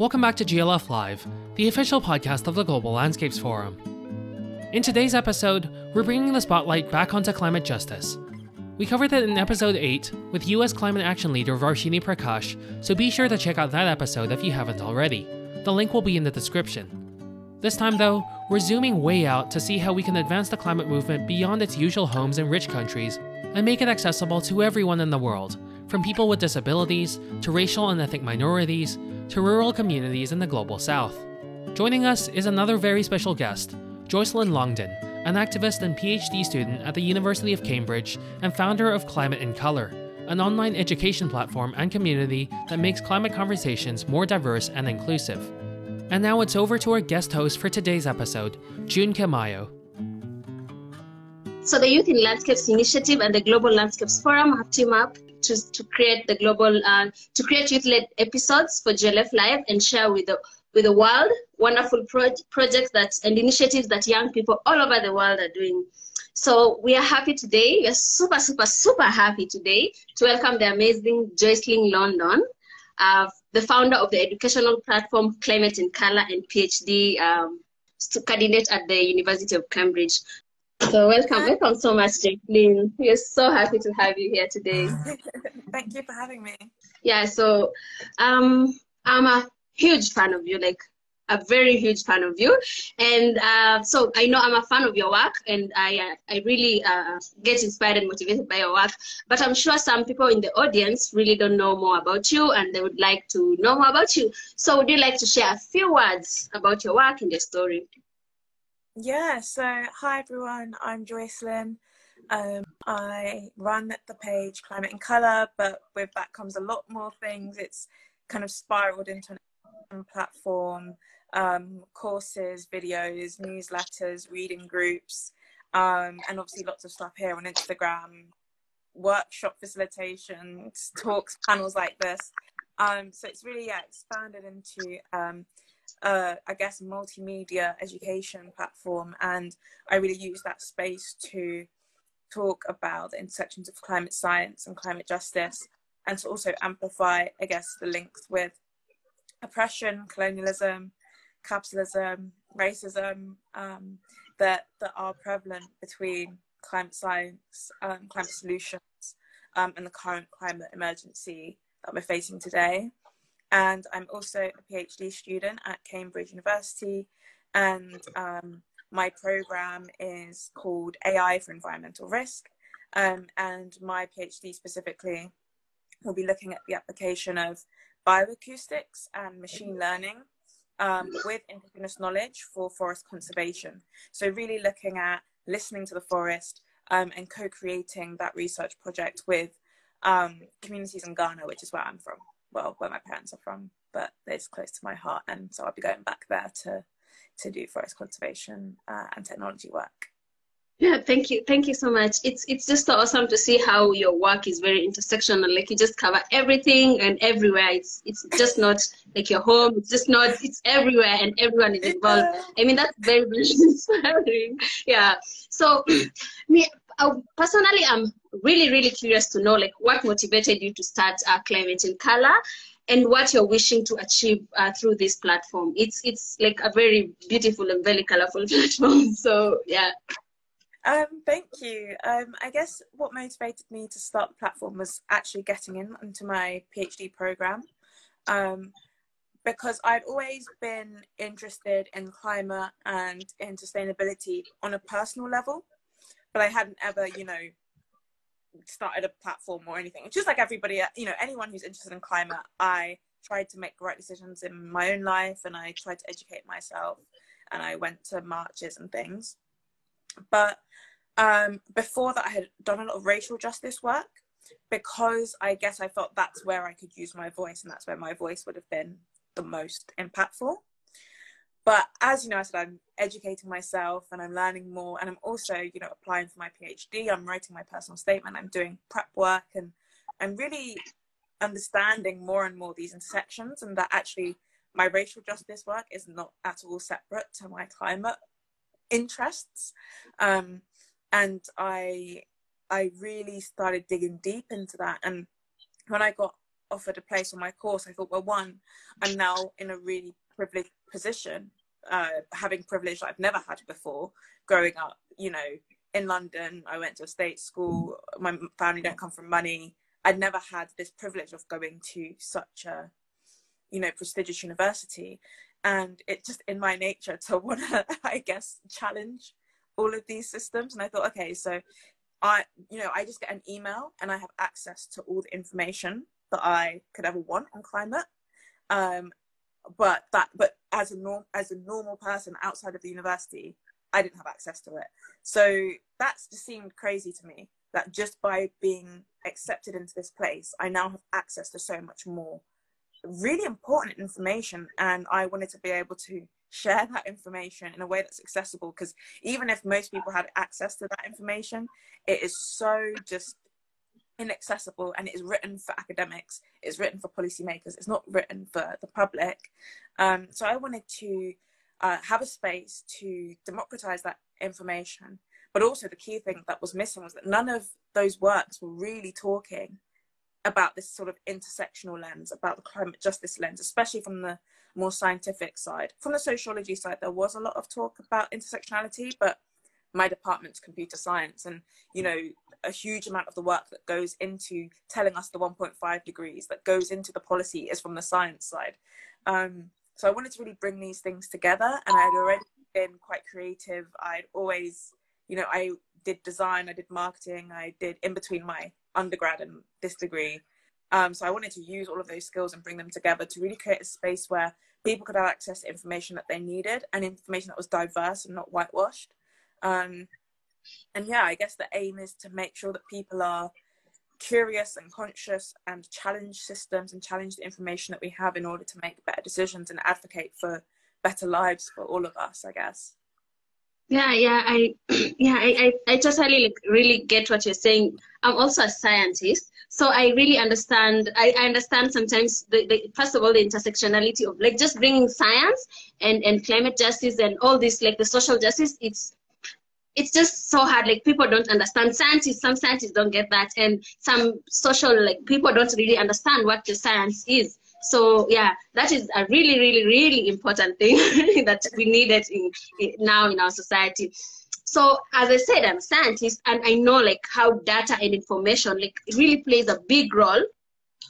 Welcome back to GLF Live, the official podcast of the Global Landscapes Forum. In today's episode, we're bringing the spotlight back onto climate justice. We covered it in episode 8 with US climate action leader Varshini Prakash, so be sure to check out that episode if you haven't already. The link will be in the description. This time, though, we're zooming way out to see how we can advance the climate movement beyond its usual homes in rich countries and make it accessible to everyone in the world, from people with disabilities to racial and ethnic minorities to rural communities in the global south. Joining us is another very special guest, Joycelyn Longdon, an activist and PhD student at the University of Cambridge and founder of Climate in Colour, an online education platform and community that makes climate conversations more diverse and inclusive. And now it's over to our guest host for today's episode, June Kemayo. So the Youth in Landscapes Initiative and the Global Landscapes Forum have teamed up to, to create the global uh, to create youth-led episodes for GLF Live and share with the with the world wonderful pro- projects that and initiatives that young people all over the world are doing. So we are happy today. We are super, super, super happy today to welcome the amazing Joycelyn Longdon, uh, the founder of the educational platform Climate in Colour and PhD um, candidate at the University of Cambridge. So welcome, welcome so much, Jacqueline. We're so happy to have you here today. Thank you for having me. Yeah, so um, I'm a huge fan of you, like a very huge fan of you. And uh, so I know I'm a fan of your work, and I uh, I really uh, get inspired and motivated by your work. But I'm sure some people in the audience really don't know more about you, and they would like to know more about you. So would you like to share a few words about your work and your story? Yeah, so hi everyone, I'm Joycelyn. Um, I run the page Climate in Colour, but with that comes a lot more things. It's kind of spiraled into an platform, um, courses, videos, newsletters, reading groups, um, and obviously lots of stuff here on Instagram, workshop facilitations, talks, panels like this. Um, so it's really yeah, expanded into um, uh, I guess, multimedia education platform. And I really use that space to talk about the intersections of climate science and climate justice, and to also amplify, I guess, the links with oppression, colonialism, capitalism, racism um, that, that are prevalent between climate science, um, climate solutions, um, and the current climate emergency that we're facing today and I'm also a PhD student at Cambridge University, and um, my program is called AI for Environmental Risk, um, and my PhD specifically will be looking at the application of bioacoustics and machine learning um, with indigenous knowledge for forest conservation. So really looking at listening to the forest um, and co-creating that research project with um, communities in Ghana, which is where I'm from well where my parents are from but it's close to my heart. And so i'll be going back there to to do forest conservation uh, and technology work. Yeah thank you. Thank you so much. It's it's just so awesome to see how your work is very intersectional. Like you just cover everything and everywhere. It's it's just not like your home. It's just not it's everywhere and everyone is involved. i mean that's very very inspiring. Yeah. So me personally i'm really, really curious to know like what motivated you to start uh, Climate in Colour and what you're wishing to achieve uh, through this platform. It's it's like a very beautiful and very colorful platform. So yeah. Um, thank you. Um, I guess what motivated me to start the platform was actually getting in into my PhD program. Um, because I'd always been interested in climate and in sustainability on a personal level, but I hadn't ever, you know, started a platform or anything. Just like everybody, you know, anyone who's interested in climate, I tried to make the right decisions in my own life and I tried to educate myself and I went to marches and things. But um, before that, I had done a lot of racial justice work because I guess I felt that's where I could use my voice and that's where my voice would have been the most impactful. But as you know, I said I'm educating myself and I'm learning more, and I'm also, you know, applying for my PhD. I'm writing my personal statement. I'm doing prep work, and I'm really understanding more and more these intersections, and that actually my racial justice work is not at all separate to my climate interests. Um, and I, I really started digging deep into that. And when I got offered a place on my course, I thought, well, one, I'm now in a really privileged position, uh, having privilege I've never had before growing up, you know, in London. I went to a state school. My family don't come from money. I'd never had this privilege of going to such a, you know, prestigious university. And it's just in my nature to want to, I guess, challenge all of these systems. And I thought, okay, so I, you know, I just get an email and I have access to all the information that I could ever want on climate. Um, but that, but as a norm, as a normal person outside of the university, I didn't have access to it. So that's just seemed crazy to me that just by being accepted into this place, I now have access to so much more really important information. And I wanted to be able to share that information in a way that's accessible because even if most people had access to that information, it is so just inaccessible and it is written for academics, it's written for policymakers, it's not written for the public. Um, so I wanted to uh, have a space to democratize that information. But also, the key thing that was missing was that none of those works were really talking about this sort of intersectional lens, about the climate justice lens, especially from the more scientific side. From the sociology side, there was a lot of talk about intersectionality, but my department's computer science, and you know, a huge amount of the work that goes into telling us the 1.5 degrees that goes into the policy is from the science side. Um, so I wanted to really bring these things together, and I had already been quite creative. I'd always, you know, I did design, I did marketing, I did in between my undergrad and this degree. Um, so I wanted to use all of those skills and bring them together to really create a space where people could have access to information that they needed and information that was diverse and not whitewashed. Um, and yeah, I guess the aim is to make sure that people are curious and conscious and challenge systems and challenge the information that we have in order to make better decisions and advocate for better lives for all of us, I guess. Yeah yeah i yeah I, I i totally like, really get what you're saying. I'm also a scientist so i really understand i, I understand sometimes the, the first of all the intersectionality of like just bringing science and and climate justice and all this like the social justice it's it's just so hard like people don't understand scientists some scientists don't get that and some social like people don't really understand what the science is so yeah, that is a really, really, really important thing that we needed in, in, now in our society. So as I said, I'm a scientist and I know like how data and information like really plays a big role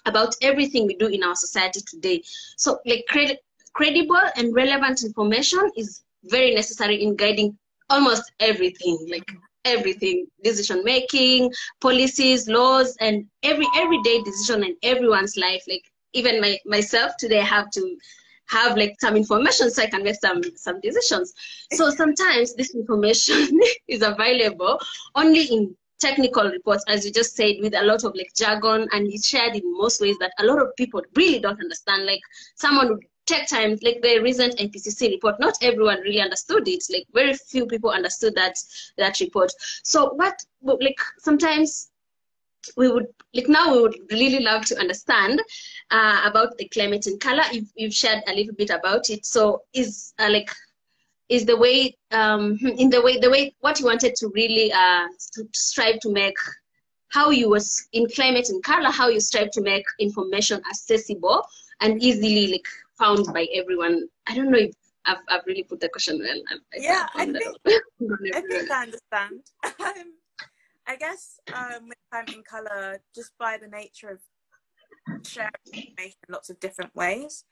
about everything we do in our society today. So like cred- credible and relevant information is very necessary in guiding almost everything, like mm-hmm. everything, decision making, policies, laws, and every everyday decision in everyone's life. Like even my, myself today I have to have like some information so I can make some some decisions. So sometimes this information is available only in technical reports, as you just said, with a lot of like jargon and it's shared in most ways that a lot of people really don't understand. Like someone would take time, like the recent IPCC report, not everyone really understood it. Like very few people understood that that report. So what like sometimes we would like now we would really love to understand uh, about the climate in color you've, you've shared a little bit about it so is uh, like is the way um, in the way the way what you wanted to really uh, to strive to make how you was in climate in color how you strive to make information accessible and easily like found by everyone i don't know if i've, I've really put the question well I, yeah I think, I think i understand um, I guess um, with Climate in Colour, just by the nature of sharing information in lots of different ways,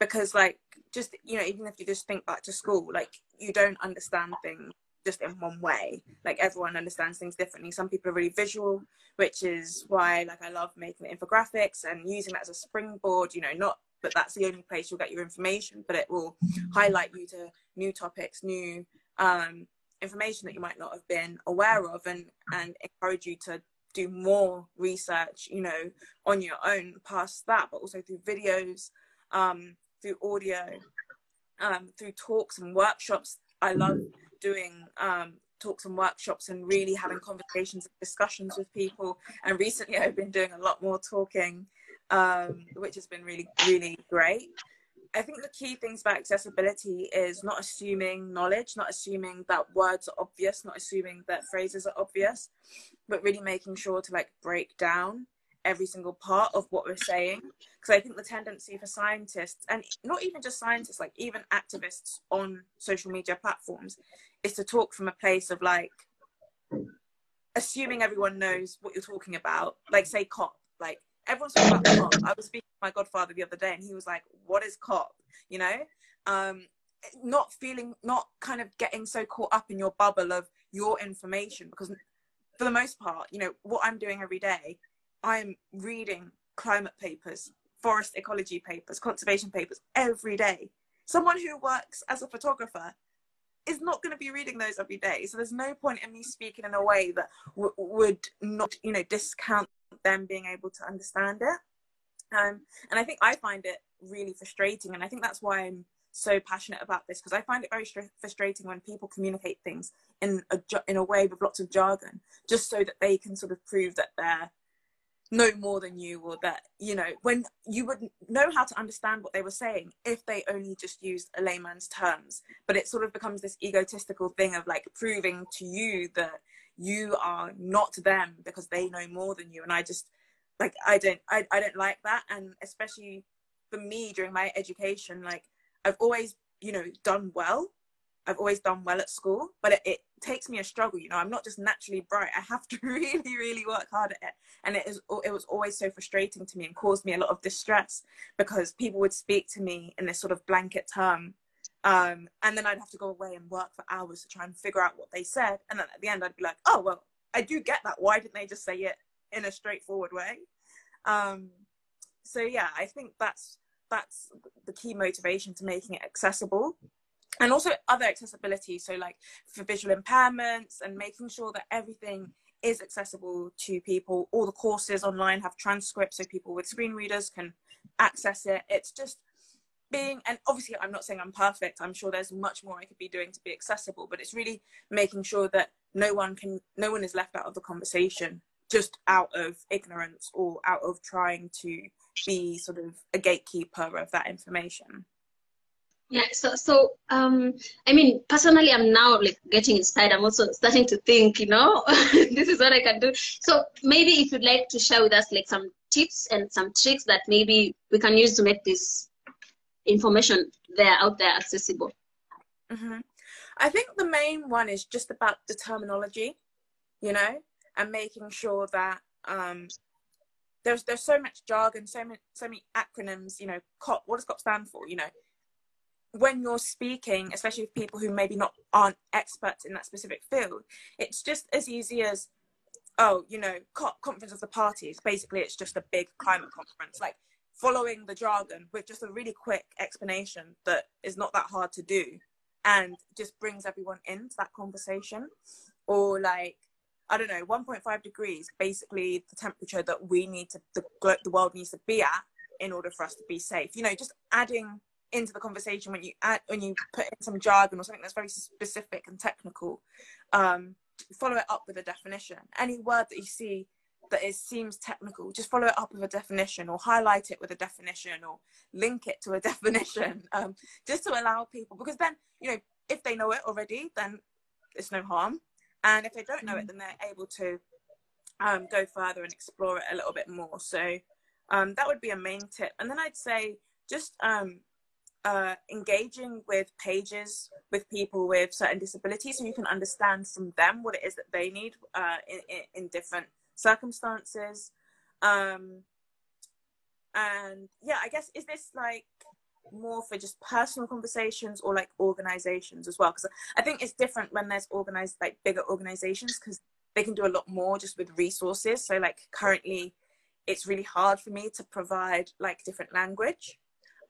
because like just you know even if you just think back to school, like you don't understand things just in one way. Like everyone understands things differently. Some people are really visual, which is why like I love making infographics and using that as a springboard. You know, not that that's the only place you'll get your information, but it will highlight you to new topics, new um, information that you might not have been aware of and and encourage you to do more research you know on your own past that but also through videos um, through audio um, through talks and workshops. I love doing um, talks and workshops and really having conversations and discussions with people. And recently i've been doing a lot more talking um, which has been really really great. I think the key things about accessibility is not assuming knowledge, not assuming that words are obvious, not assuming that phrases are obvious, but really making sure to like break down every single part of what we're saying. Because i think the tendency for scientists and not even just scientists like even activists on social media platforms is to talk from a place of like assuming everyone knows what you're talking about. Like say COP like everyone's talking about COP. I was speaking to my godfather the other day and he was like what is COP? You know? Um not feeling not kind of getting so caught up in your bubble of your information because for the most part you know what i'm doing every day i'm reading climate papers forest ecology papers conservation papers every day. Someone who works as a photographer is not going to be reading those every day. So there's no point in me speaking in a way that w- would not you know discount them being able to understand it um, and i think i find it really frustrating and i think that's why i'm so passionate about this because I find it very frustrating when people communicate things in a in a way with lots of jargon, just so that they can sort of prove that they're no more than you, or that you know when you would know how to understand what they were saying if they only just used a layman's terms. But it sort of becomes this egotistical thing of like proving to you that you are not them because they know more than you, and I just like I don't I, I don't like that, and especially for me during my education, like I've always, you know, done well. I've always done well at school, but it, it, takes me a struggle. You know, I'm not just naturally bright. I have to really, really work hard at it, and it is. It was always so frustrating to me and caused me a lot of distress because people would speak to me in this sort of blanket term, um, and then I'd have to go away and work for hours to try and figure out what they said, and then at the end I'd be like, oh well, I do get that. Why didn't they just say it in a straightforward way? Um, so yeah, I think that's that's the key motivation to making it accessible and also other accessibility so like for visual impairments and making sure that everything is accessible to people all the courses online have transcripts so people with screen readers can access it it's just being and obviously i'm not saying i'm perfect i'm sure there's much more i could be doing to be accessible but it's really making sure that no one can no one is left out of the conversation just out of ignorance or out of trying to be sort of a gatekeeper of that information. Yeah so so um i mean personally i'm now like getting inspired. I'm also starting to think you know this is what i can do. So maybe if you'd like to share with us like some tips and some tricks that maybe we can use to make this information there out there accessible mm-hmm. i think the main one is just about the terminology you know and making sure that um there's there's so much jargon, so many so many acronyms. You know, COP. What does COP stand for? You know, when you're speaking, especially with people who maybe not aren't experts in that specific field, it's just as easy as oh, you know, COP conference of the parties. Basically, it's just a big climate conference. Like following the jargon with just a really quick explanation that is not that hard to do and just brings everyone into that conversation or like I don't know, 1.5 degrees, basically the temperature that we need to, the, the world needs to be at in order for us to be safe. You know, just adding into the conversation when you add, when you put in some jargon or something that's very specific and technical, um, follow it up with a definition. Any word that you see that is seems technical, just follow it up with a definition or highlight it with a definition or link it to a definition, um, just to allow people, because then, you know, if they know it already, then it's no harm. And if they don't know it mm. then they're able to um, go further and explore it a little bit more. So um, that would be a main tip. And then i'd say just um, uh, engaging with pages with people with certain disabilities so you can understand from them what it is that they need uh, in, in, different circumstances. Um, and yeah i guess is this like more for just personal conversations or like organizations as well? Because i think it's different when there's organized like bigger organizations because they can do a lot more just with resources. So like currently it's really hard for me to provide like different language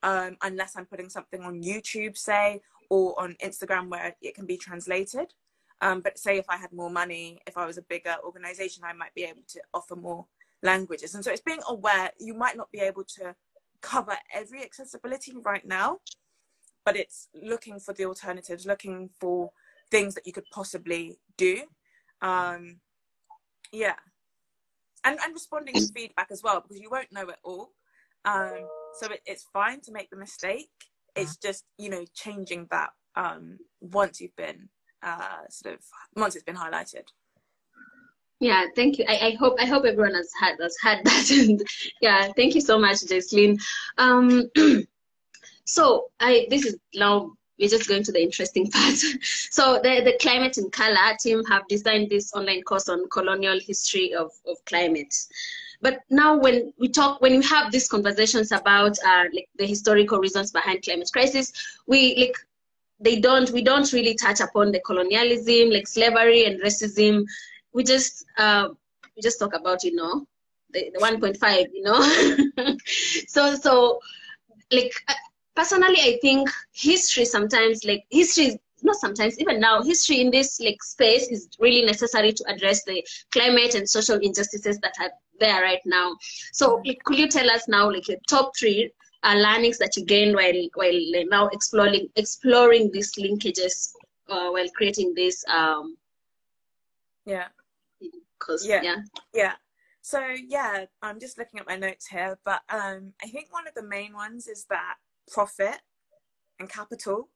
um, unless i'm putting something on youtube say or on instagram where it can be translated um, but say if i had more money if i was a bigger organization i might be able to offer more languages and so it's being aware you might not be able to cover every accessibility right now, but it's looking for the alternatives, looking for things that you could possibly do. Um, yeah. And, and responding to feedback as well, because you won't know it all. Um, so it, it's fine to make the mistake. It's just, you know, changing that um, once you've been uh, sort of, once it's been highlighted. Yeah, thank you. I, I hope I hope everyone has had has had that. Yeah, thank you so much, Joycelyn. Um, so I this is now we're just going to the interesting part. so the, the Climate in Colour team have designed this online course on colonial history of, of climate. But now when we talk, when we have these conversations about uh, like the historical reasons behind climate crisis, we like they don't we don't really touch upon the colonialism, like slavery and racism. We just uh, we just talk about you know the, the 1.5, you know. so so like personally i think history sometimes like history not sometimes even now history in this like space is really necessary to address the climate and social injustices that are there right now so like, could you tell us now like your top three uh, learnings that you gained while while now exploring exploring these linkages uh, while creating this um yeah. because yeah. yeah. Yeah. So yeah i'm just looking at my notes here but um i think one of the main ones is that profit and capital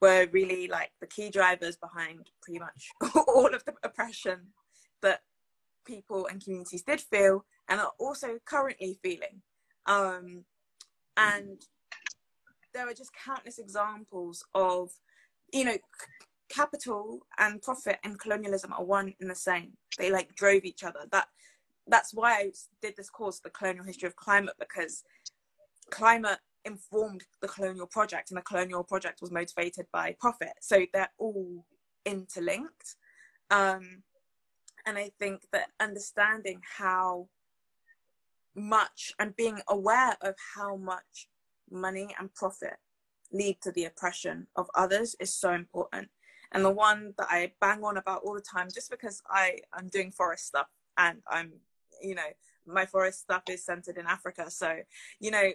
were really like the key drivers behind pretty much all of the oppression that people and communities did feel and are also currently feeling. Um, and there are just countless examples of, you know, capital and profit and colonialism are one and the same. They like drove each other. That that's why I did this course, the colonial history of climate, because climate informed the colonial project and the colonial project was motivated by profit so they're all interlinked um, and i think that understanding how much and being aware of how much money and profit lead to the oppression of others is so important and the one that i bang on about all the time just because i i'm doing forest stuff and i'm you know my forest stuff is centered in africa so you know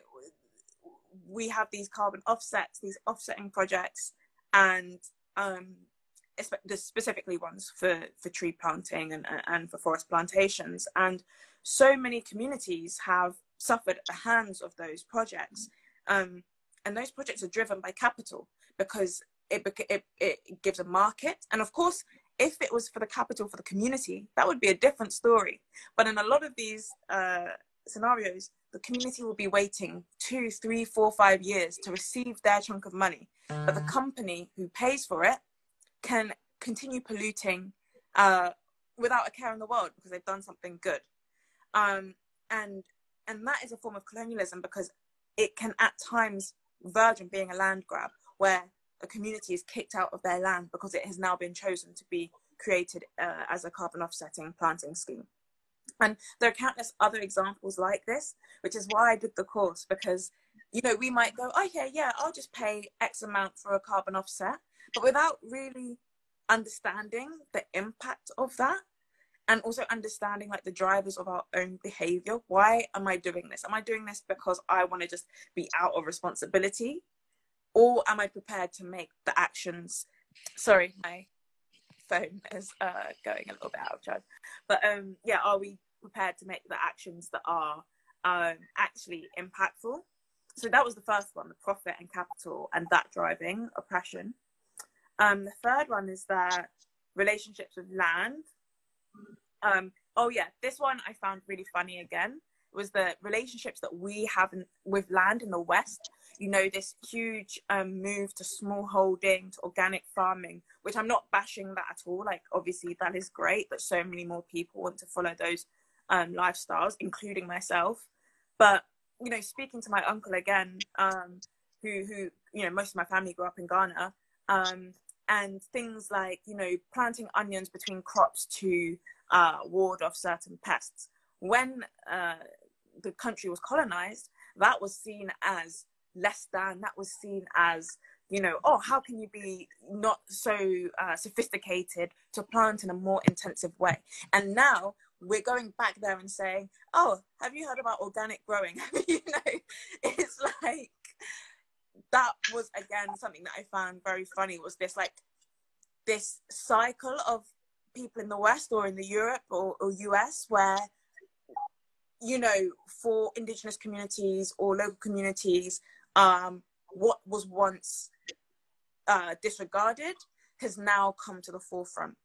we have these carbon offsets, these offsetting projects, and um, specifically ones for, for tree planting and, and for forest plantations. And so many communities have suffered at the hands of those projects. Um, and those projects are driven by capital because it, it, it gives a market. And of course, if it was for the capital for the community, that would be a different story. But in a lot of these uh, scenarios, the community will be waiting two, three, four, five years to receive their chunk of money. But the company who pays for it can continue polluting uh, without a care in the world because they've done something good. Um, and and that is a form of colonialism because it can at times verge on being a land grab where a community is kicked out of their land because it has now been chosen to be created uh, as a carbon offsetting planting scheme. And there are countless other examples like this, which is why I did the course because, you know, we might go, okay, yeah, I'll just pay X amount for a carbon offset, but without really understanding the impact of that and also understanding like the drivers of our own behavior. Why am I doing this? Am I doing this because I want to just be out of responsibility? Or am I prepared to make the actions? Sorry, my phone is uh, going a little bit out of charge. But um, yeah, are we prepared to make the actions that are um, actually impactful? So that was the first one, the profit and capital and that driving oppression. Um, the third one is that relationships with land. Um, oh yeah, this one I found really funny again was the relationships that we have in, with land in the West you know, this huge um, move to small holding, to organic farming, which I'm not bashing that at all. Like, obviously, that is great that so many more people want to follow those um, lifestyles, including myself. But, you know, speaking to my uncle again, um, who, who, you know, most of my family grew up in Ghana, um, and things like, you know, planting onions between crops to uh, ward off certain pests. When uh, the country was colonized, that was seen as less than that was seen as you know oh how can you be not so uh, sophisticated to plant in a more intensive way and now we're going back there and saying oh have you heard about organic growing you know it's like that was again something that i found very funny was this like this cycle of people in the west or in the europe or, or us where you know for indigenous communities or local communities um, what was once uh, disregarded has now come to the forefront.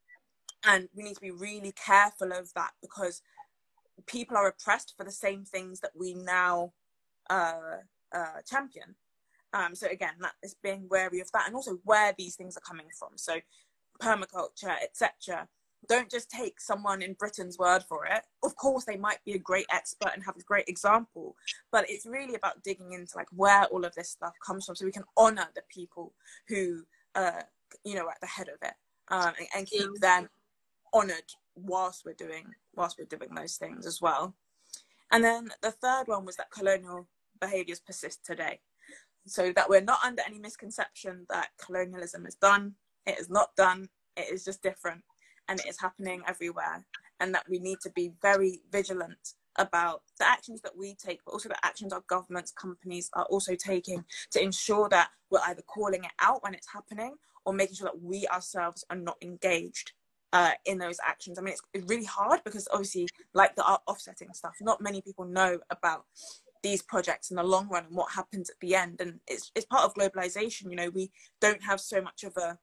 and we need to be really careful of that because people are oppressed for the same things that we now uh, uh, champion. Um, so again, that is being wary of that, and also where these things are coming from. So permaculture, etc. Don't just take someone in Britain's word for it. Of course, they might be a great expert and have a great example, but it's really about digging into like where all of this stuff comes from, so we can honor the people who, uh, you know, are at the head of it, um, and, and keep them honored whilst we're doing whilst we're doing those things as well. And then the third one was that colonial behaviors persist today. So that we're not under any misconception that colonialism is done. It is not done. It is just different and it is happening everywhere. And that we need to be very vigilant about the actions that we take, but also the actions our governments, companies are also taking to ensure that we're either calling it out when it's happening or making sure that we ourselves are not engaged uh, in those actions. I mean, it's, it's really hard because obviously, like the offsetting stuff, not many people know about these projects in the long run and what happens at the end. And it's it's part of globalization. You know, we don't have so much of a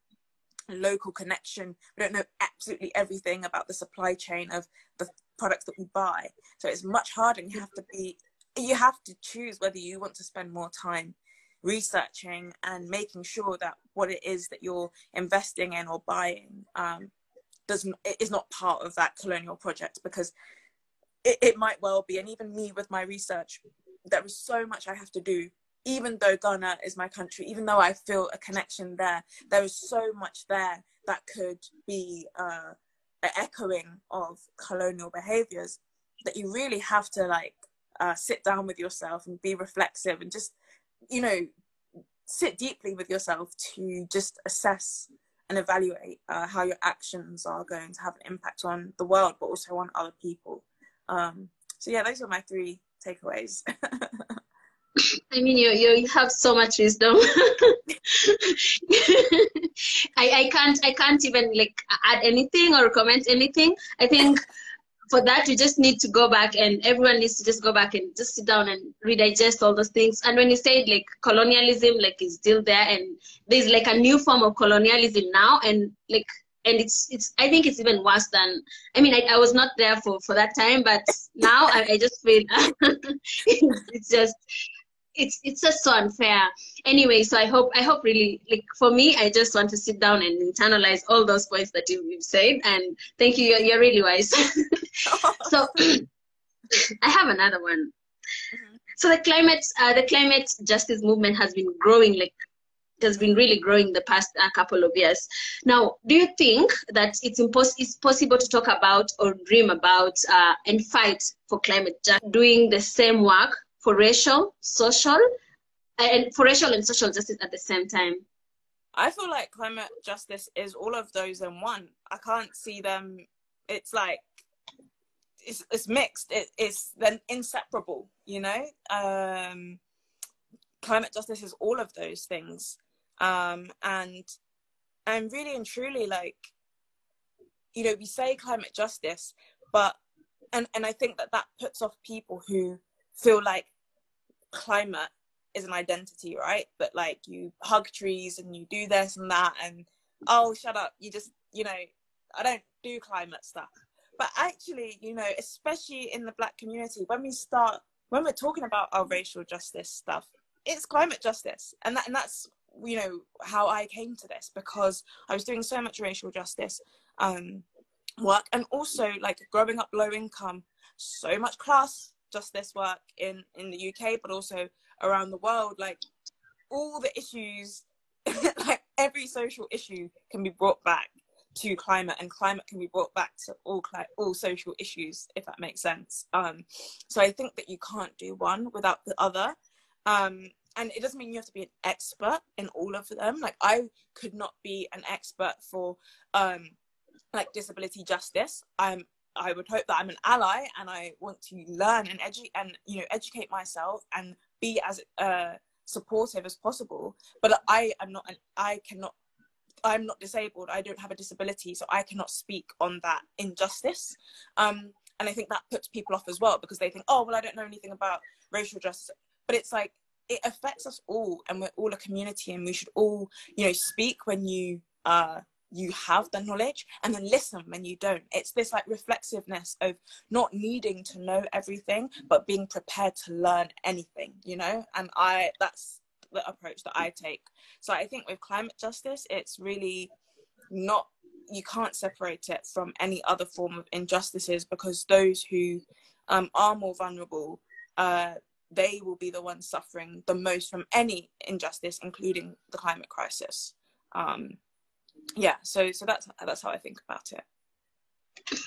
local connection. We don't know absolutely everything about the supply chain of the products that we buy. So it's much harder. And you have to be you have to choose whether you want to spend more time researching and making sure that what it is that you're investing in or buying um, doesn't is not part of that colonial project because it, it might well be and even me with my research there is so much i have to do even though ghana is my country even though i feel a connection there there is so much there that could be uh, an echoing of colonial behaviors that you really have to like uh, sit down with yourself and be reflexive and just you know sit deeply with yourself to just assess and evaluate uh, how your actions are going to have an impact on the world, but also on other people. Um, so yeah, those are my three takeaways. I mean, you you have so much wisdom. I I can't I can't even like add anything or comment anything. I think for that you just need to go back and everyone needs to just go back and just sit down and redigest all those things and when you say like colonialism like is still there and there's like a new form of colonialism now and like and it's it's i think it's even worse than i mean i, I was not there for for that time but now i, I just feel it's just it's it's just so unfair. Anyway so i hope i hope really like for me i just want to sit down and internalize all those points that you, have said. And thank you you're, you're really wise. So i have another one. Mm-hmm. so the climate uh, the climate justice movement has been growing like has been really growing the past uh, couple of years. Now, do you think that it's, impos- it's possible to talk about or dream about uh, and fight for climate justice, doing the same work for racial, social, and for racial and social justice at the same time. I feel like climate justice is all of those in one. I can't see them. It's like it's it's mixed. It, it's then inseparable. You know, um, climate justice is all of those things, um, and and really and truly, like you know, we say climate justice, but and and I think that that puts off people who feel like climate is an identity, right? But like you hug trees and you do this and that, and oh, shut up, you just, you know, I don't do climate stuff. But actually, you know, especially in the black community, when we start, when we're talking about our racial justice stuff, it's climate justice. And, that, and that's, you know, how I came to this because I was doing so much racial justice um, work and also like growing up low income, so much class justice work in in the UK, but also around the world. Like all the issues, like every social issue can be brought back to climate, and climate can be brought back to all cli- all social issues, if that makes sense. Um, so I think that you can't do one without the other. Um, and it doesn't mean you have to be an expert in all of them. Like I could not be an expert for um, like disability justice. I'm I would hope that I'm an ally and I want to learn and educate and you know educate myself and be as uh, supportive as possible. But I am not, an, I cannot, I'm not disabled. I don't have a disability, so I cannot speak on that injustice. Um, and I think that puts people off as well because they think, oh well, I don't know anything about racial justice. But it's like it affects us all, and we're all a community, and we should all, you know, speak when you uh, you have the knowledge and then listen when you don't. It's this like reflexiveness of not needing to know everything but being prepared to learn anything you know? And i that's the approach that i take. So i think with climate justice it's really not you can't separate it from any other form of injustices because those who um, are more vulnerable uh, they will be the ones suffering the most from any injustice including the climate crisis. Um, yeah so so that's that's how i think about it.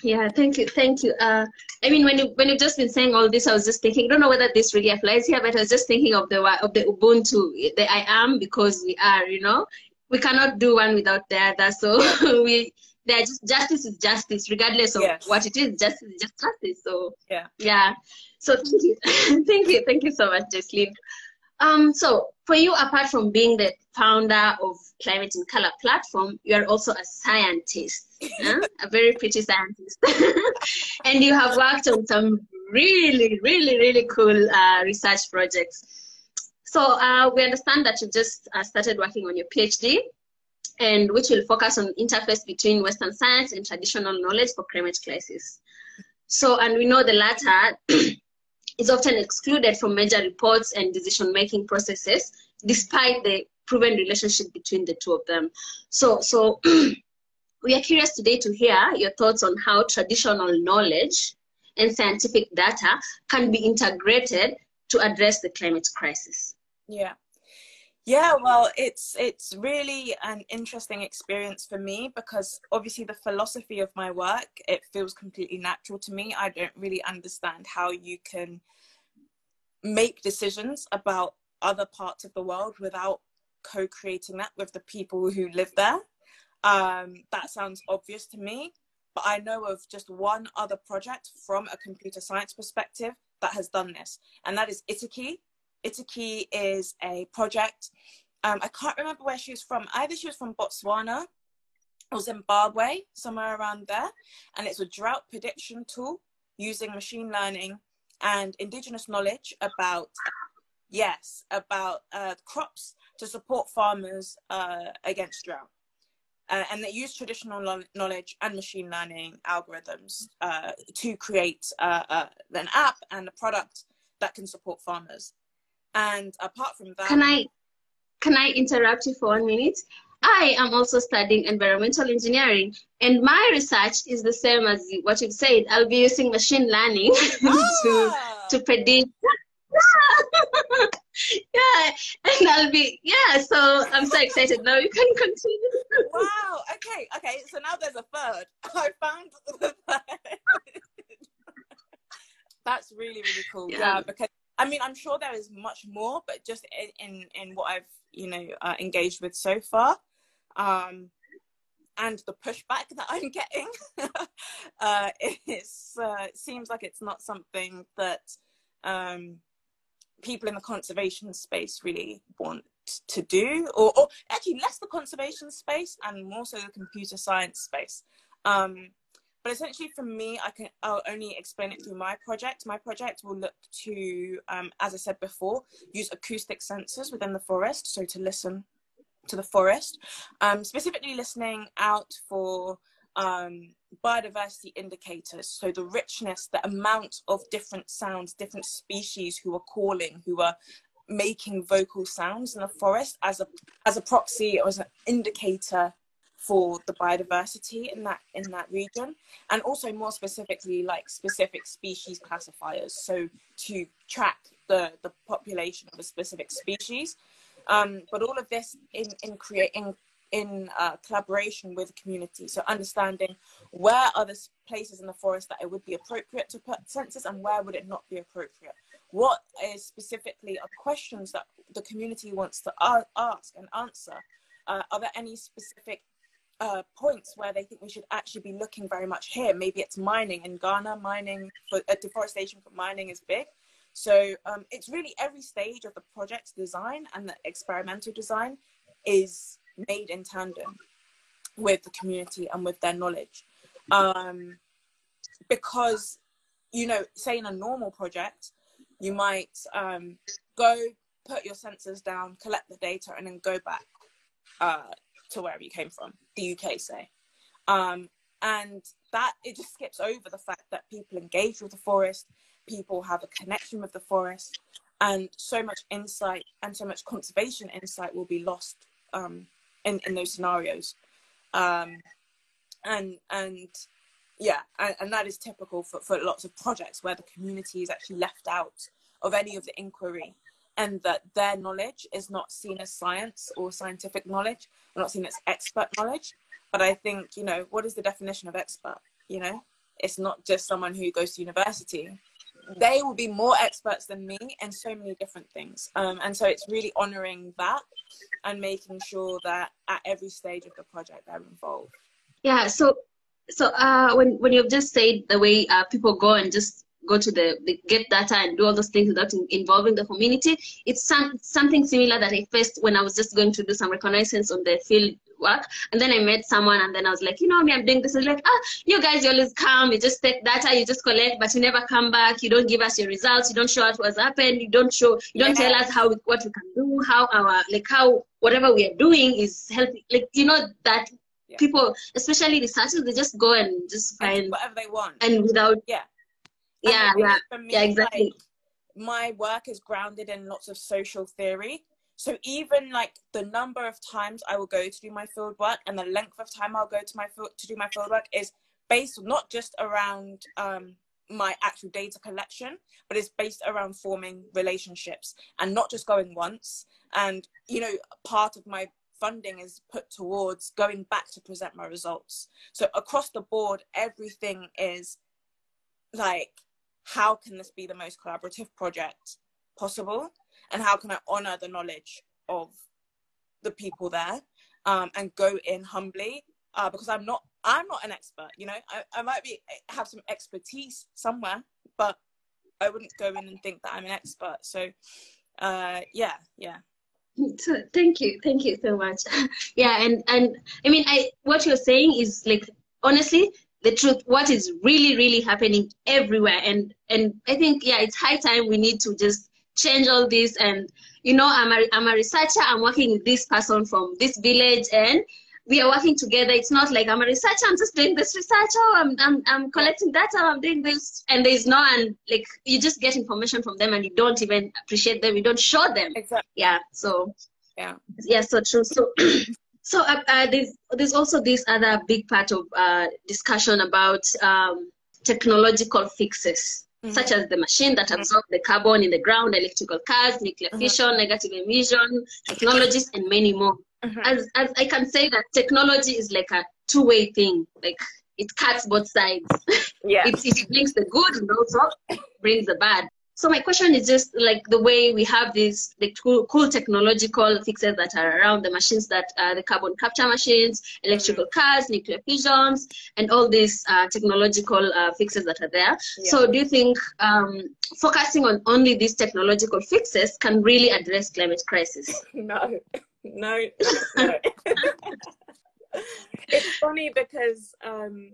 Yeah thank you thank you. Uh i mean when you when you've just been saying all this i was just thinking i don't know whether this really applies here but i was just thinking of the of the ubuntu the i am because we are you know? We cannot do one without the other so we there just justice is justice regardless of yes. what it is justice is just justice so yeah. yeah so thank you thank you thank you so much Jesslyn. Um, so for you, apart from being the founder of Climate in Colour platform, you are also a scientist, a very pretty scientist. and you have worked on some really, really, really cool uh, research projects. So uh, we understand that you just uh, started working on your PhD, and which will focus on interface between Western science and traditional knowledge for climate crisis. So, and we know the latter is often excluded from major reports and decision making processes, despite the proven relationship between the two of them. So, so we are curious today to hear your thoughts on how traditional knowledge and scientific data can be integrated to address the climate crisis. Yeah. Yeah, well, it's it's really an interesting experience for me because obviously the philosophy of my work it feels completely natural to me. I don't really understand how you can make decisions about other parts of the world without co-creating that with the people who live there. Um, that sounds obvious to me, but I know of just one other project from a computer science perspective that has done this, and that is ITIKI ITIKI is a project. Um, I can't remember where she was from. Either she was from Botswana or Zimbabwe, somewhere around there. And it's a drought prediction tool using machine learning and indigenous knowledge about, yes, about uh, crops to support farmers uh, against drought. Uh, and they use traditional knowledge and machine learning algorithms uh, to create uh, uh, an app and a product that can support farmers. And apart from that, can I can I interrupt you for one minute? I am also studying environmental engineering, and my research is the same as what you've said. I'll be using machine learning ah. to to predict. yeah, and I'll be yeah. So I'm so excited now. You can continue. wow. Okay. Okay. So now there's a third. I found the third. That's really really cool. Yeah, yeah because mean, I'm sure there is much more, but just in in, in what I've you know uh, engaged with so far, um, and the pushback that I'm getting, uh, it uh, seems like it's not something that um, people in the conservation space really want to do, or, or actually less the conservation space and more so the computer science space. Um, but essentially for me i can i'll only explain it through my project. My project will look to um, as i said before use acoustic sensors within the forest so to listen to the forest. Um, specifically listening out for um, biodiversity indicators so the richness the amount of different sounds different species who are calling who are making vocal sounds in the forest as a as a proxy or as an indicator for the biodiversity in that in that region. And also more specifically like specific species classifiers so to track the the population of a specific species. Um, but all of this in in creating in uh, collaboration with the community. So understanding where are the places in the forest that it would be appropriate to put sensors and where would it not be appropriate. What is specifically are questions that the community wants to ask and answer? Uh, are there any specific uh, points where they think we should actually be looking very much here. Maybe it's mining in Ghana. Mining for uh, deforestation for mining is big. So um, it's really every stage of the project's design and the experimental design is made in tandem with the community and with their knowledge. Um, because, you know, say in a normal project, you might um, go put your sensors down, collect the data, and then go back uh, to wherever you came from, the UK, say. Um, and that it just skips over the fact that people engage with the forest, people have a connection with the forest, and so much insight and so much conservation insight will be lost um, in in those scenarios. Um, and and yeah, and, and that is typical for, for lots of projects where the community is actually left out of any of the inquiry and that their knowledge is not seen as science or scientific knowledge, or not seen as expert knowledge. But I think, you know, what is the definition of expert? You know, it's not just someone who goes to university. They will be more experts than me in so many different things. Um, and so it's really honoring that and making sure that at every stage of the project they're involved. Yeah. So, so uh, when when you've just said the way uh, people go and just go to the, the, get data and do all those things without involving the community, it's some, something similar that I faced when I was just going to do some reconnaissance on the field work. And then I met someone and then I was like, you know me, I'm doing this. It's like, ah, you guys, you always come, you just take data, you just collect, but you never come back. You don't give us your results. You don't show us what's happened. You don't show, you don't yeah. tell us how, what we can do, how our, like how whatever we are doing is helping. Like, you know, that yeah. people, especially researchers, they just go and just find whatever they want, and without yeah, yeah, yeah, me, yeah, exactly. Like, my work is grounded in lots of social theory. So even like the number of times I will go to do my field work and the length of time I'll go to my field to do my field work is based not just around um, my actual data collection, but it's based around forming relationships and not just going once. And you know, part of my funding is put towards going back to present my results. So across the board, everything is like, how can this be the most collaborative project possible? And how can I honor the knowledge of the people there um, and go in humbly? Uh, because I'm not, I'm not an expert. You know, I, I might be have some expertise somewhere, but I wouldn't go in and think that I'm an expert. So, uh, yeah, yeah. So, thank you thank you so much yeah and and i mean i what you're saying is like honestly the truth what is really really happening everywhere. And and i think yeah it's high time we need to just change all this. And you know i'm a, I'm a researcher. I'm working with this person from this village and we are working together. It's not like i'm a researcher. I'm just doing this research. Oh i'm i'm, I'm collecting data. I'm doing this. And there's no and like you just get information from them and you don't even appreciate them. You don't show them. Exactly. Yeah so yeah. yeah so true. So so uh, uh, there's there's also this other big part of uh, discussion about um, technological fixes Mm-hmm. such as the machine that absorb the carbon in the ground, electrical cars, nuclear mm-hmm. fission, negative emission, technologies, and many more. Mm-hmm. As, as I can say that technology is like a two-way thing. Like it cuts both sides. Yeah. it, it brings the good and also brings the bad. So my question is just like the way we have these like cool, cool technological fixes that are around the machines that are the carbon capture machines, electrical mm-hmm. cars, nuclear fissions, and all these uh, technological uh, fixes that are there. Yeah. So do you think um, focusing on only these technological fixes can really address climate crisis? No no, no. it's funny because um,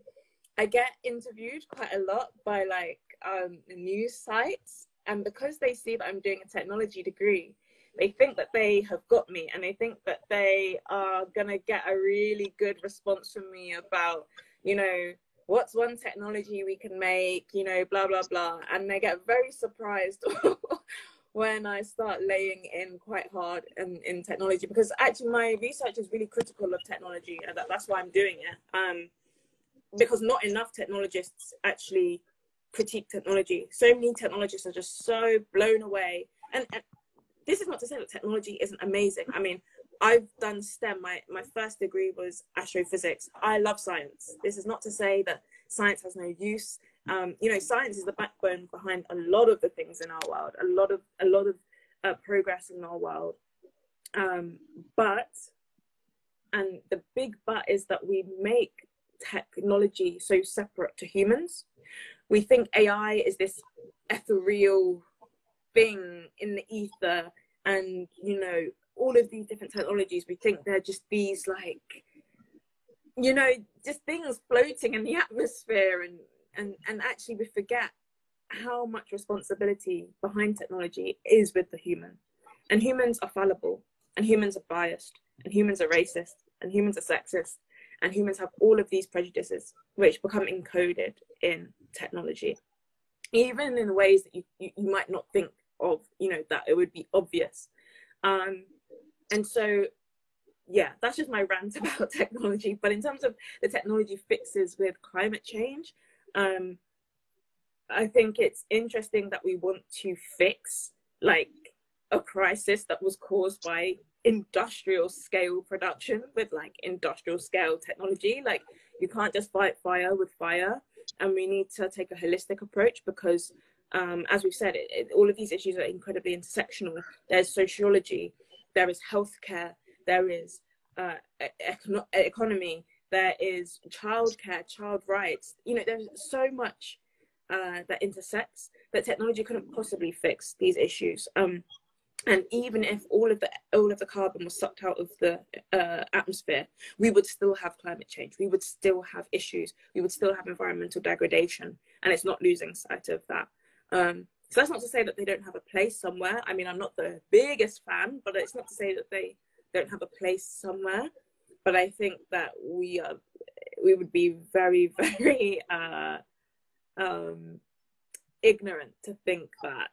I get interviewed quite a lot by like um, news sites, and because they see that I'm doing a technology degree, they think that they have got me, and they think that they are gonna get a really good response from me about, you know, what's one technology we can make, you know, blah blah blah, and they get very surprised when I start laying in quite hard in, in technology because actually my research is really critical of technology and that, that's why I'm doing it. Um, because not enough technologists actually critique technology. So many technologists are just so blown away. And, and this is not to say that technology isn't amazing. I mean, I've done STEM. My, my first degree was astrophysics. I love science. This is not to say that science has no use um, you know, science is the backbone behind a lot of the things in our world, a lot of a lot of uh, progress in our world. Um, but, and the big but is that we make technology so separate to humans. We think AI is this ethereal thing in the ether, and you know, all of these different technologies. We think they're just these like, you know, just things floating in the atmosphere and and and actually we forget how much responsibility behind technology is with the human and humans are fallible and humans are biased and humans are racist and humans are sexist and humans have all of these prejudices which become encoded in technology. Even in ways that you, you, you might not think of you know that it would be obvious. Um and so yeah that's just my rant about technology. But in terms of the technology fixes with climate change um i think it's interesting that we want to fix like a crisis that was caused by industrial scale production with like industrial scale technology. Like you can't just fight fire with fire and we need to take a holistic approach because um, as we've said it, it, all of these issues are incredibly intersectional. There's sociology there is healthcare there is uh, econ- economy there is childcare child rights. You know there's so much uh, that intersects that technology couldn't possibly fix these issues. Um, and even if all of the all of the carbon was sucked out of the uh, atmosphere we would still have climate change. We would still have issues. We would still have environmental degradation. And it's not losing sight of that. Um, so that's not to say that they don't have a place somewhere. I mean i'm not the biggest fan but it's not to say that they don't have a place somewhere. But i think that we are we would be very very uh, um, ignorant to think that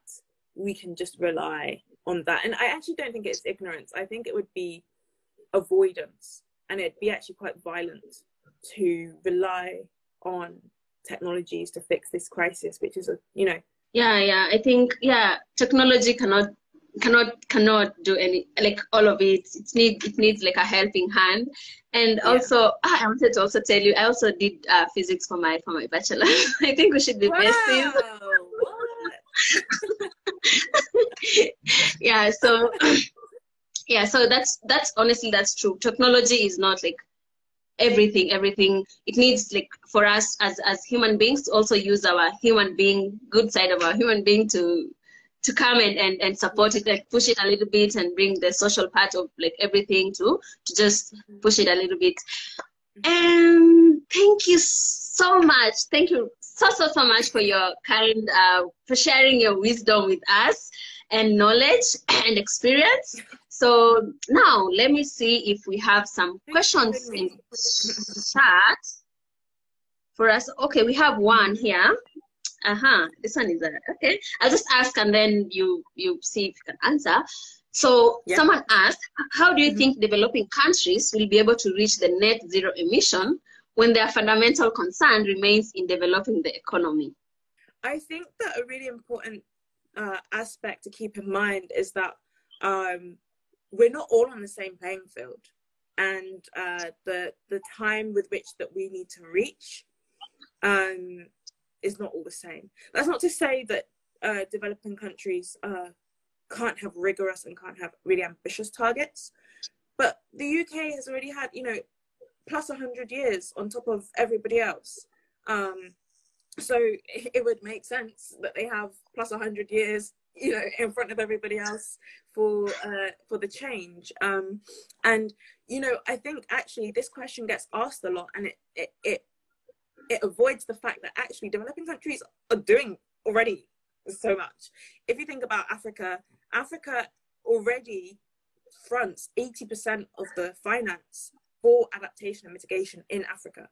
we can just rely on that. And I actually don't think it's ignorance. I think it would be avoidance and it'd be actually quite violent to rely on technologies to fix this crisis, which is a, you know. Yeah, yeah. I think, yeah, technology cannot cannot cannot do any like all of it it needs it needs like a helping hand and yeah. also i wanted to also tell you i also did uh, physics for my for my bachelor i think we should be wow. besties yeah so yeah so that's that's honestly that's true technology is not like everything everything it needs like for us as as human beings to also use our human being good side of our human being to to come and, and, and support it, like push it a little bit and bring the social part of like everything to to just push it a little bit. And thank you so much. Thank you so so so much for your kind uh, for sharing your wisdom with us and knowledge and experience. So now let me see if we have some questions in chat for us. Okay, we have one here. Uh-huh. This one is a, okay. I'll just ask and then you you see if you can answer. So someone asked, how do you mm-hmm. think developing countries will be able to reach the net zero emission when their fundamental concern remains in developing the economy? I think that a really important uh, aspect to keep in mind is that um, we're not all on the same playing field, and uh, the the time with which that we need to reach um, is not all the same. That's not to say that uh, developing countries uh, can't have rigorous and can't have really ambitious targets, but the UK has already had, you know, plus 100 years on top of everybody else. Um, so it would make sense that they have plus 100 years you know in front of everybody else for uh, for the change um, and you know i think actually this question gets asked a lot and it, it it it avoids the fact that actually developing countries are doing already so much. If you think about Africa, Africa already fronts 80% of the finance for adaptation and mitigation in Africa.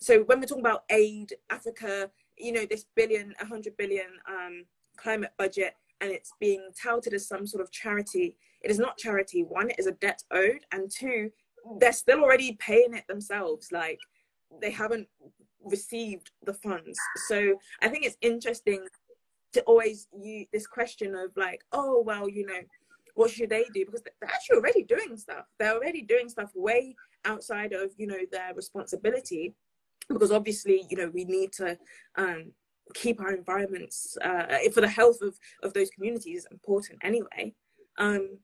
So when we're talking about aid, Africa, you know, this billion, 100 billion um, climate budget, and it's being touted as some sort of charity. It is not charity. One, it is a debt owed, and two, they're still already paying it themselves. Like they haven't received the funds. So I think it's interesting to always use this question of like, oh well, you know, what should they do? Because they're actually already doing stuff. They're already doing stuff way outside of you know their responsibility. Because obviously, you know, we need to um, keep our environments uh, for the health of of those communities is important anyway. Um,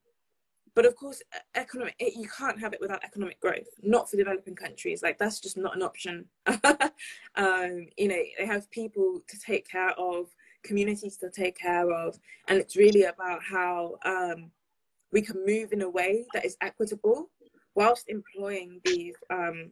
but of course economic it, you can't have it without economic growth not for developing countries like that's just not an option um, you know they have people to take care of communities to take care of and it's really about how um, we can move in a way that is equitable whilst employing these um,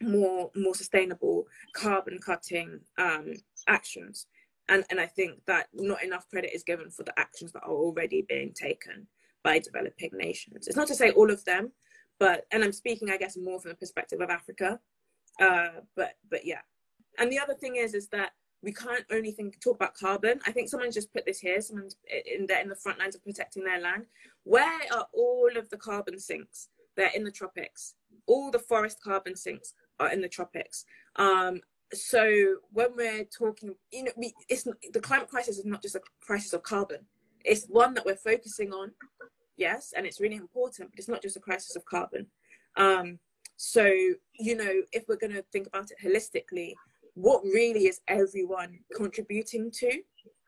more more sustainable carbon cutting um, actions and and I think that not enough credit is given for the actions that are already being taken by developing nations. It's not to say all of them, but and I'm speaking, I guess, more from the perspective of Africa. Uh, but but yeah, and the other thing is is that we can't only think talk about carbon. I think someone just put this here. Someone's in the in the front lines of protecting their land. Where are all of the carbon sinks? They're in the tropics. All the forest carbon sinks are in the tropics. Um, so when we're talking, you know, we, it's the climate crisis is not just a crisis of carbon. It's one that we're focusing on, yes, and it's really important. But it's not just a crisis of carbon. Um, so you know, if we're going to think about it holistically, what really is everyone contributing to,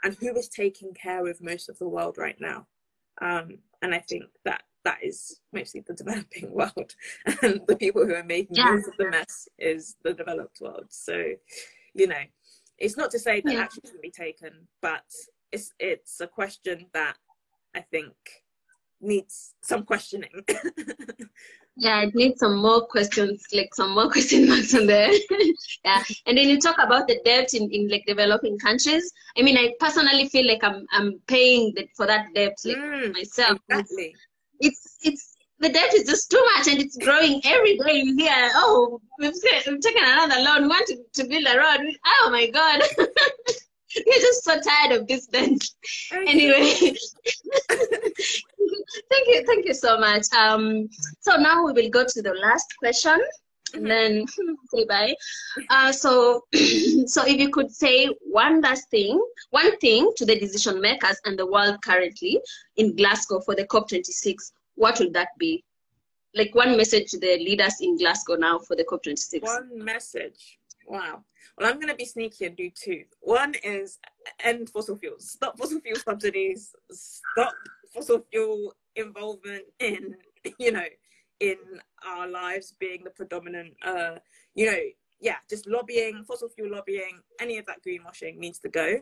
and who is taking care of most of the world right now? Um, and I think that that is mostly the developing world. And the people who are making yeah. most of the mess is the developed world. So you know it's not to say that yeah. action shouldn't be taken but it's it's a question that i think needs some questioning. Yeah it needs some more questions like some more question marks on there. Yeah. And then you talk about the debt in, in like developing countries. I mean i personally feel like i'm i'm paying the, for that debt like mm, myself. exactly it's it's the debt is just too much and it's growing every day. You hear, oh, we've, we've taken another loan. We want to, to build a road. Oh my God. You're just so tired of this debt. Anyway, thank you, thank you so much. Um, so now we will go to the last question, and then say bye. Uh, so, so if you could say one last thing, one thing to the decision makers and the world currently in Glasgow for the COP26, what would that be? Like one message to the leaders in Glasgow now for the COP26. One message. Wow. Well, I'm going to be sneaky and do two. One is end fossil fuels. Stop fossil fuel subsidies. Stop fossil fuel involvement in, you know, in our lives being the predominant, uh, you know, yeah, just lobbying, fossil fuel lobbying, any of that greenwashing needs to go.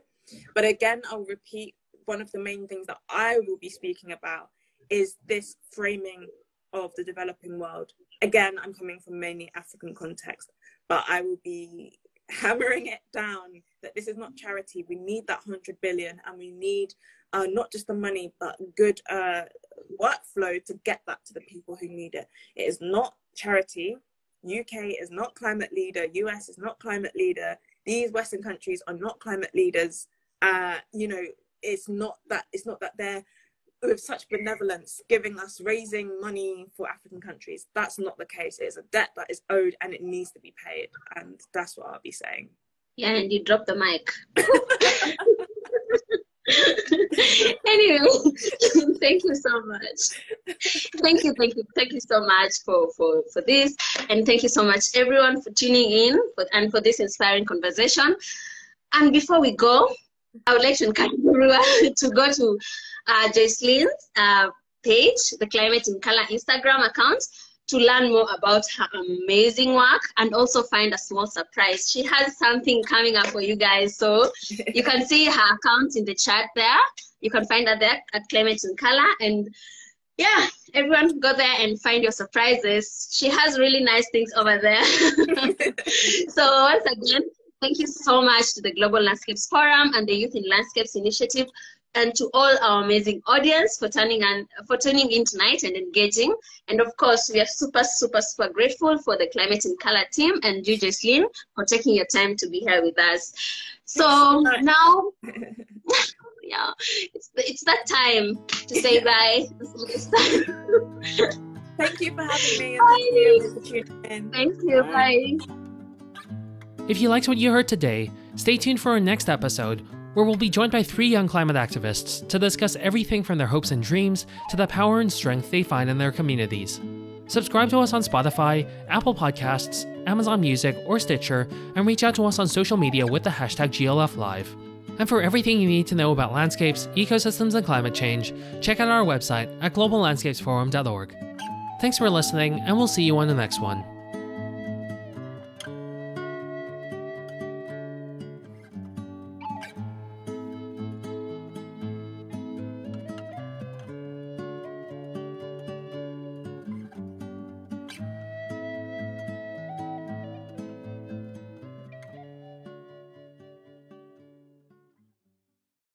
But again, I'll repeat one of the main things that I will be speaking about is this framing of the developing world. Again, I'm coming from mainly African context, but I will be hammering it down that this is not charity. We need that 100 billion and we need uh, not just the money, but good uh, workflow to get that to the people who need it. It is not charity. UK is not climate leader. US is not climate leader. These Western countries are not climate leaders. Uh, you know, it's not that it's not that they're with such benevolence giving us raising money for African countries. That's not the case. It's a debt that is owed and it needs to be paid. And that's what I'll be saying. Yeah, and you dropped the mic. anyway, thank you so much. Thank you, thank you, thank you so much for, for, for this. And thank you so much, everyone, for tuning in for, and for this inspiring conversation. And before we go, I would like to encourage everyone to go to uh, Joycelyn's uh, page, the Climate in Colour Instagram account, to learn more about her amazing work and also find a small surprise. She has something coming up for you guys. So you can see her account in the chat there. You can find her there at Climate in Colour. And yeah, everyone go there and find your surprises. She has really nice things over there. so once again, thank you so much to the Global Landscapes Forum and the Youth in Landscapes Initiative and to all our amazing audience for turning and for tuning in tonight and engaging. And of course, we are super, super, super grateful for the Climate in Colour team and you, Joycelyn, for taking your time to be here with us. So now, yeah, it's it's that time to say bye. thank you for having me. And thank you for tuning in. Thank you. Bye. If you liked what you heard today, stay tuned for our next episode where we'll be joined by three young climate activists to discuss everything from their hopes and dreams to the power and strength they find in their communities. Subscribe to us on Spotify, Apple Podcasts, Amazon Music, or Stitcher, and reach out to us on social media with the hashtag GLFLive. And for everything you need to know about landscapes, ecosystems, and climate change, check out our website at globallandscapesforum.org. Thanks for listening, and we'll see you on the next one.